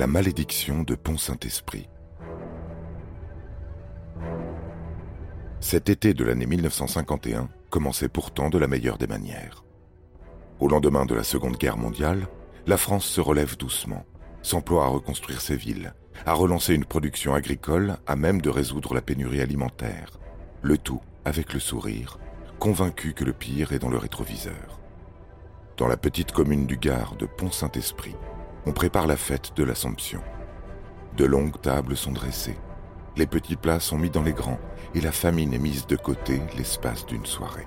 La malédiction de Pont-Saint-Esprit. Cet été de l'année 1951 commençait pourtant de la meilleure des manières. Au lendemain de la Seconde Guerre mondiale, la France se relève doucement, s'emploie à reconstruire ses villes, à relancer une production agricole à même de résoudre la pénurie alimentaire, le tout avec le sourire, convaincu que le pire est dans le rétroviseur. Dans la petite commune du Gard de Pont-Saint-Esprit, on prépare la fête de l'Assomption. De longues tables sont dressées, les petits plats sont mis dans les grands, et la famine est mise de côté l'espace d'une soirée.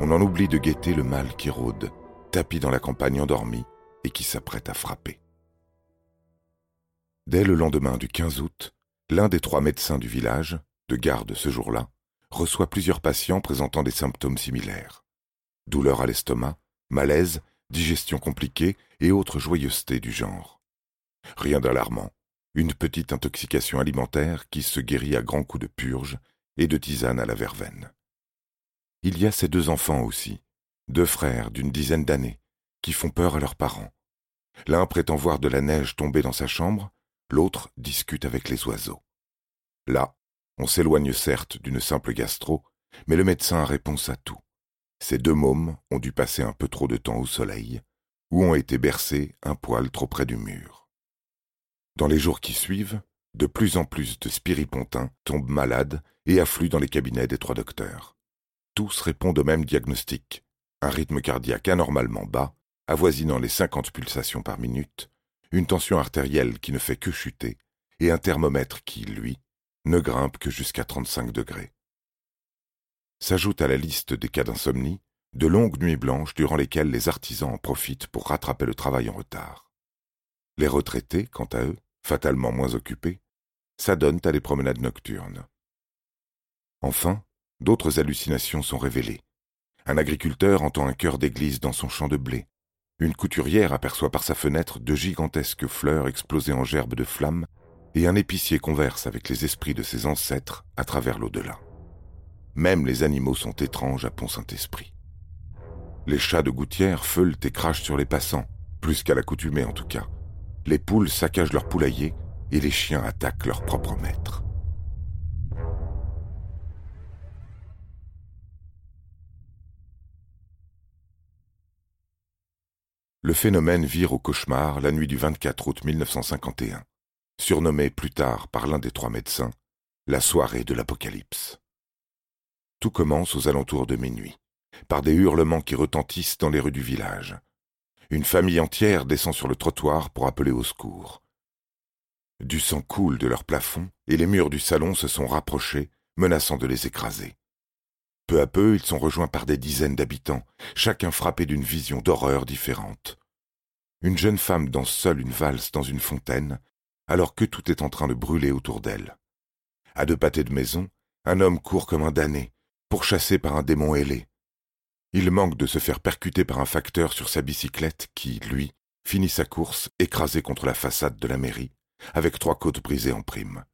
On en oublie de guetter le mal qui rôde, tapis dans la campagne endormie et qui s'apprête à frapper. Dès le lendemain du 15 août, l'un des trois médecins du village, de garde ce jour-là, reçoit plusieurs patients présentant des symptômes similaires. Douleur à l'estomac, malaise, digestion compliquée et autres joyeusetés du genre. Rien d'alarmant, une petite intoxication alimentaire qui se guérit à grands coups de purge et de tisane à la verveine. Il y a ces deux enfants aussi, deux frères d'une dizaine d'années, qui font peur à leurs parents. L'un prétend voir de la neige tomber dans sa chambre, l'autre discute avec les oiseaux. Là, on s'éloigne certes d'une simple gastro, mais le médecin a réponse à tout. Ces deux mômes ont dû passer un peu trop de temps au soleil, ou ont été bercés un poil trop près du mur. Dans les jours qui suivent, de plus en plus de spiripontins tombent malades et affluent dans les cabinets des trois docteurs. Tous répondent au même diagnostic, un rythme cardiaque anormalement bas, avoisinant les 50 pulsations par minute, une tension artérielle qui ne fait que chuter, et un thermomètre qui, lui, ne grimpe que jusqu'à 35 degrés. S'ajoute à la liste des cas d'insomnie de longues nuits blanches durant lesquelles les artisans en profitent pour rattraper le travail en retard. Les retraités, quant à eux, fatalement moins occupés, s'adonnent à des promenades nocturnes. Enfin, d'autres hallucinations sont révélées. Un agriculteur entend un chœur d'église dans son champ de blé. Une couturière aperçoit par sa fenêtre de gigantesques fleurs explosées en gerbes de flammes, et un épicier converse avec les esprits de ses ancêtres à travers l'au-delà. Même les animaux sont étranges à Pont-Saint-Esprit. Les chats de gouttière feulent et crachent sur les passants, plus qu'à l'accoutumée en tout cas. Les poules saccagent leur poulailler et les chiens attaquent leur propre maître. Le phénomène vire au cauchemar la nuit du 24 août 1951, surnommé plus tard par l'un des trois médecins la soirée de l'apocalypse. Tout commence aux alentours de minuit, par des hurlements qui retentissent dans les rues du village. Une famille entière descend sur le trottoir pour appeler au secours. Du sang coule de leur plafond et les murs du salon se sont rapprochés, menaçant de les écraser. Peu à peu, ils sont rejoints par des dizaines d'habitants, chacun frappé d'une vision d'horreur différente. Une jeune femme danse seule une valse dans une fontaine, alors que tout est en train de brûler autour d'elle. À deux pâtés de maison, un homme court comme un damné, pourchassé par un démon ailé. Il manque de se faire percuter par un facteur sur sa bicyclette qui, lui, finit sa course écrasé contre la façade de la mairie, avec trois côtes brisées en prime.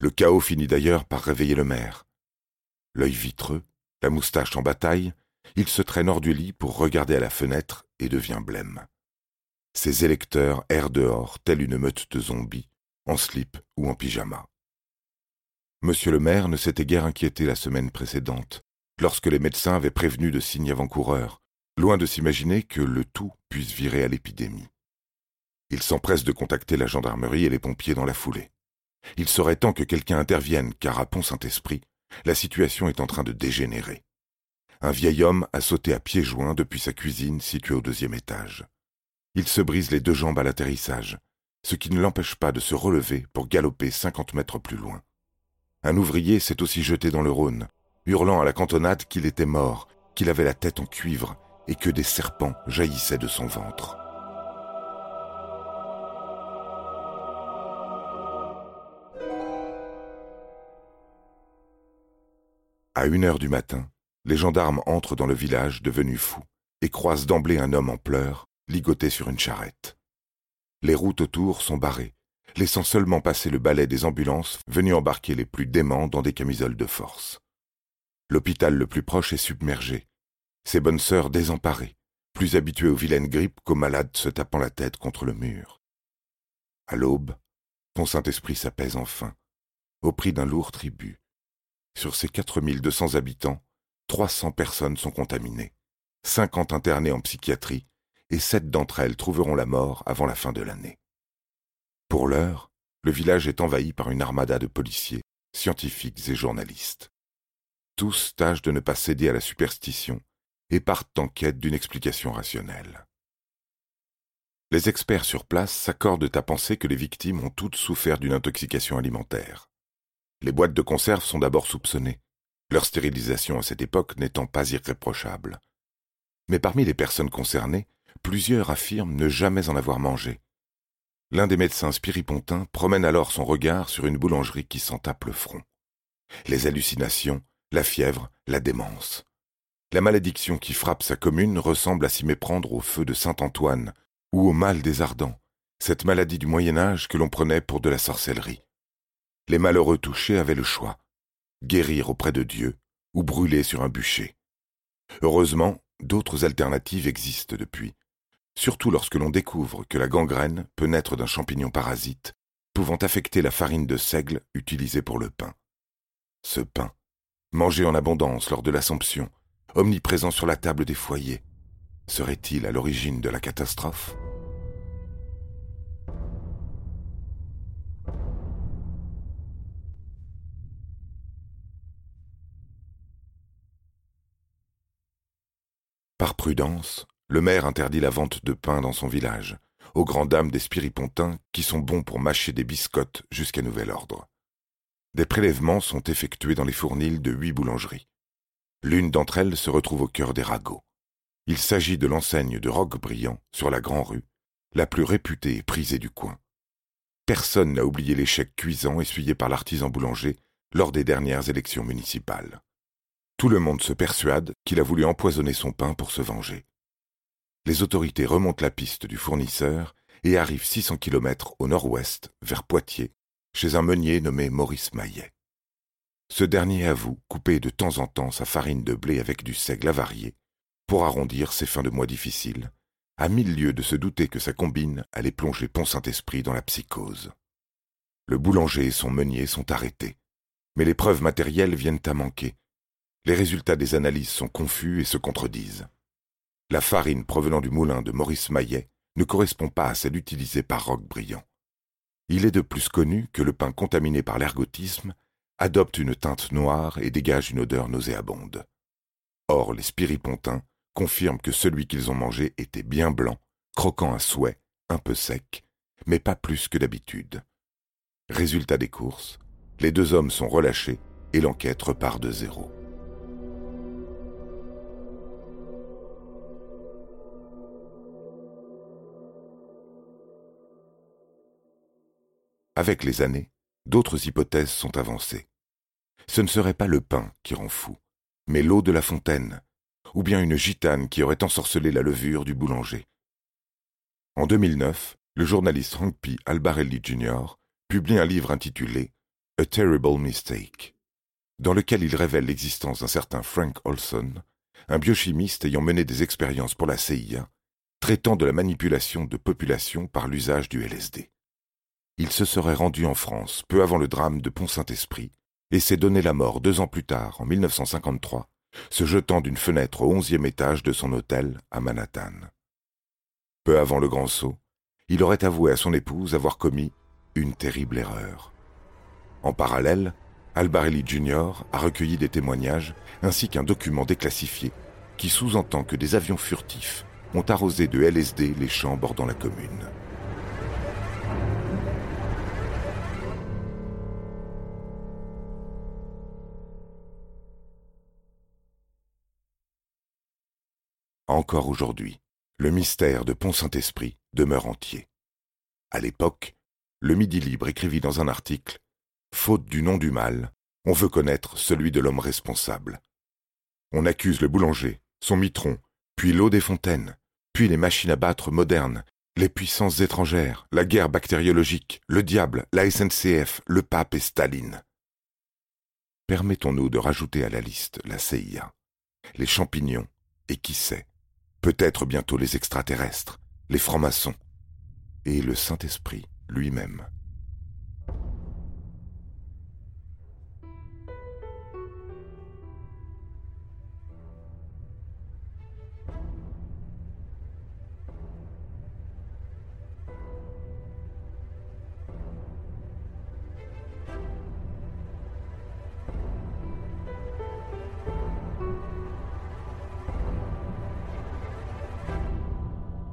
Le chaos finit d'ailleurs par réveiller le maire. L'œil vitreux, la moustache en bataille, il se traîne hors du lit pour regarder à la fenêtre et devient blême. Ses électeurs errent dehors, telle une meute de zombies, en slip ou en pyjama. Monsieur le maire ne s'était guère inquiété la semaine précédente, lorsque les médecins avaient prévenu de signes avant-coureurs, loin de s'imaginer que le tout puisse virer à l'épidémie. Il s'empresse de contacter la gendarmerie et les pompiers dans la foulée. Il serait temps que quelqu'un intervienne, car à Pont-Saint-Esprit, la situation est en train de dégénérer. Un vieil homme a sauté à pieds joints depuis sa cuisine située au deuxième étage. Il se brise les deux jambes à l'atterrissage. ce qui ne l'empêche pas de se relever pour galoper cinquante mètres plus loin. Un ouvrier s'est aussi jeté dans le Rhône, hurlant à la cantonade qu'il était mort, qu'il avait la tête en cuivre et que des serpents jaillissaient de son ventre. À une heure du matin, les gendarmes entrent dans le village devenu fou et croisent d'emblée un homme en pleurs, ligoté sur une charrette. Les routes autour sont barrées, laissant seulement passer le balai des ambulances venues embarquer les plus déments dans des camisoles de force. L'hôpital le plus proche est submergé, ses bonnes sœurs désemparées, plus habituées aux vilaines grippes qu'aux malades se tapant la tête contre le mur. À l'aube, ton Saint-Esprit s'apaise enfin, au prix d'un lourd tribut. Sur ces 4200 habitants, 300 personnes sont contaminées, 50 internées en psychiatrie, et sept d'entre elles trouveront la mort avant la fin de l'année. Pour l'heure, le village est envahi par une armada de policiers, scientifiques et journalistes. Tous tâchent de ne pas céder à la superstition et partent en quête d'une explication rationnelle. Les experts sur place s'accordent à penser que les victimes ont toutes souffert d'une intoxication alimentaire. Les boîtes de conserve sont d'abord soupçonnées, leur stérilisation à cette époque n'étant pas irréprochable. Mais parmi les personnes concernées, plusieurs affirment ne jamais en avoir mangé. L'un des médecins spiripontins promène alors son regard sur une boulangerie qui s'en tape le front. Les hallucinations, la fièvre, la démence. La malédiction qui frappe sa commune ressemble à s'y méprendre au feu de Saint-Antoine ou au mal des ardents, cette maladie du Moyen Âge que l'on prenait pour de la sorcellerie. Les malheureux touchés avaient le choix guérir auprès de Dieu ou brûler sur un bûcher. Heureusement, d'autres alternatives existent depuis, surtout lorsque l'on découvre que la gangrène peut naître d'un champignon parasite pouvant affecter la farine de seigle utilisée pour le pain. Ce pain, mangé en abondance lors de l'Assomption, omniprésent sur la table des foyers, serait-il à l'origine de la catastrophe? Par prudence, le maire interdit la vente de pain dans son village, aux grandes dames des spiripontins qui sont bons pour mâcher des biscottes jusqu'à nouvel ordre. Des prélèvements sont effectués dans les fournils de huit boulangeries. L'une d'entre elles se retrouve au cœur des ragots. Il s'agit de l'enseigne de Roquebriand sur la Grand-Rue, la plus réputée et prisée du coin. Personne n'a oublié l'échec cuisant essuyé par l'artisan boulanger lors des dernières élections municipales. Tout le monde se persuade qu'il a voulu empoisonner son pain pour se venger. Les autorités remontent la piste du fournisseur et arrivent 600 kilomètres au nord-ouest, vers Poitiers, chez un meunier nommé Maurice Maillet. Ce dernier avoue couper de temps en temps sa farine de blé avec du seigle avarié pour arrondir ses fins de mois difficiles, à mille lieues de se douter que sa combine allait plonger Pont-Saint-Esprit dans la psychose. Le boulanger et son meunier sont arrêtés, mais les preuves matérielles viennent à manquer les résultats des analyses sont confus et se contredisent. La farine provenant du moulin de Maurice Maillet ne correspond pas à celle utilisée par Roquebriand. Il est de plus connu que le pain contaminé par l'ergotisme adopte une teinte noire et dégage une odeur nauséabonde. Or, les spiripontins confirment que celui qu'ils ont mangé était bien blanc, croquant à souhait, un peu sec, mais pas plus que d'habitude. Résultat des courses, les deux hommes sont relâchés et l'enquête repart de zéro. Avec les années, d'autres hypothèses sont avancées. Ce ne serait pas le pain qui rend fou, mais l'eau de la fontaine, ou bien une gitane qui aurait ensorcelé la levure du boulanger. En 2009, le journaliste Frank P. Albarelli Jr. publie un livre intitulé A Terrible Mistake, dans lequel il révèle l'existence d'un certain Frank Olson, un biochimiste ayant mené des expériences pour la CIA, traitant de la manipulation de population par l'usage du LSD il se serait rendu en France peu avant le drame de Pont-Saint-Esprit et s'est donné la mort deux ans plus tard, en 1953, se jetant d'une fenêtre au onzième étage de son hôtel à Manhattan. Peu avant le grand saut, il aurait avoué à son épouse avoir commis une terrible erreur. En parallèle, Albarelli Jr. a recueilli des témoignages ainsi qu'un document déclassifié qui sous-entend que des avions furtifs ont arrosé de LSD les champs bordant la commune. Encore aujourd'hui, le mystère de Pont-Saint-Esprit demeure entier. À l'époque, le Midi Libre écrivit dans un article Faute du nom du mal, on veut connaître celui de l'homme responsable. On accuse le boulanger, son mitron, puis l'eau des fontaines, puis les machines à battre modernes, les puissances étrangères, la guerre bactériologique, le diable, la SNCF, le pape et Staline. Permettons-nous de rajouter à la liste la CIA, les champignons, et qui sait, peut-être bientôt les extraterrestres, les francs-maçons, et le Saint-Esprit lui-même.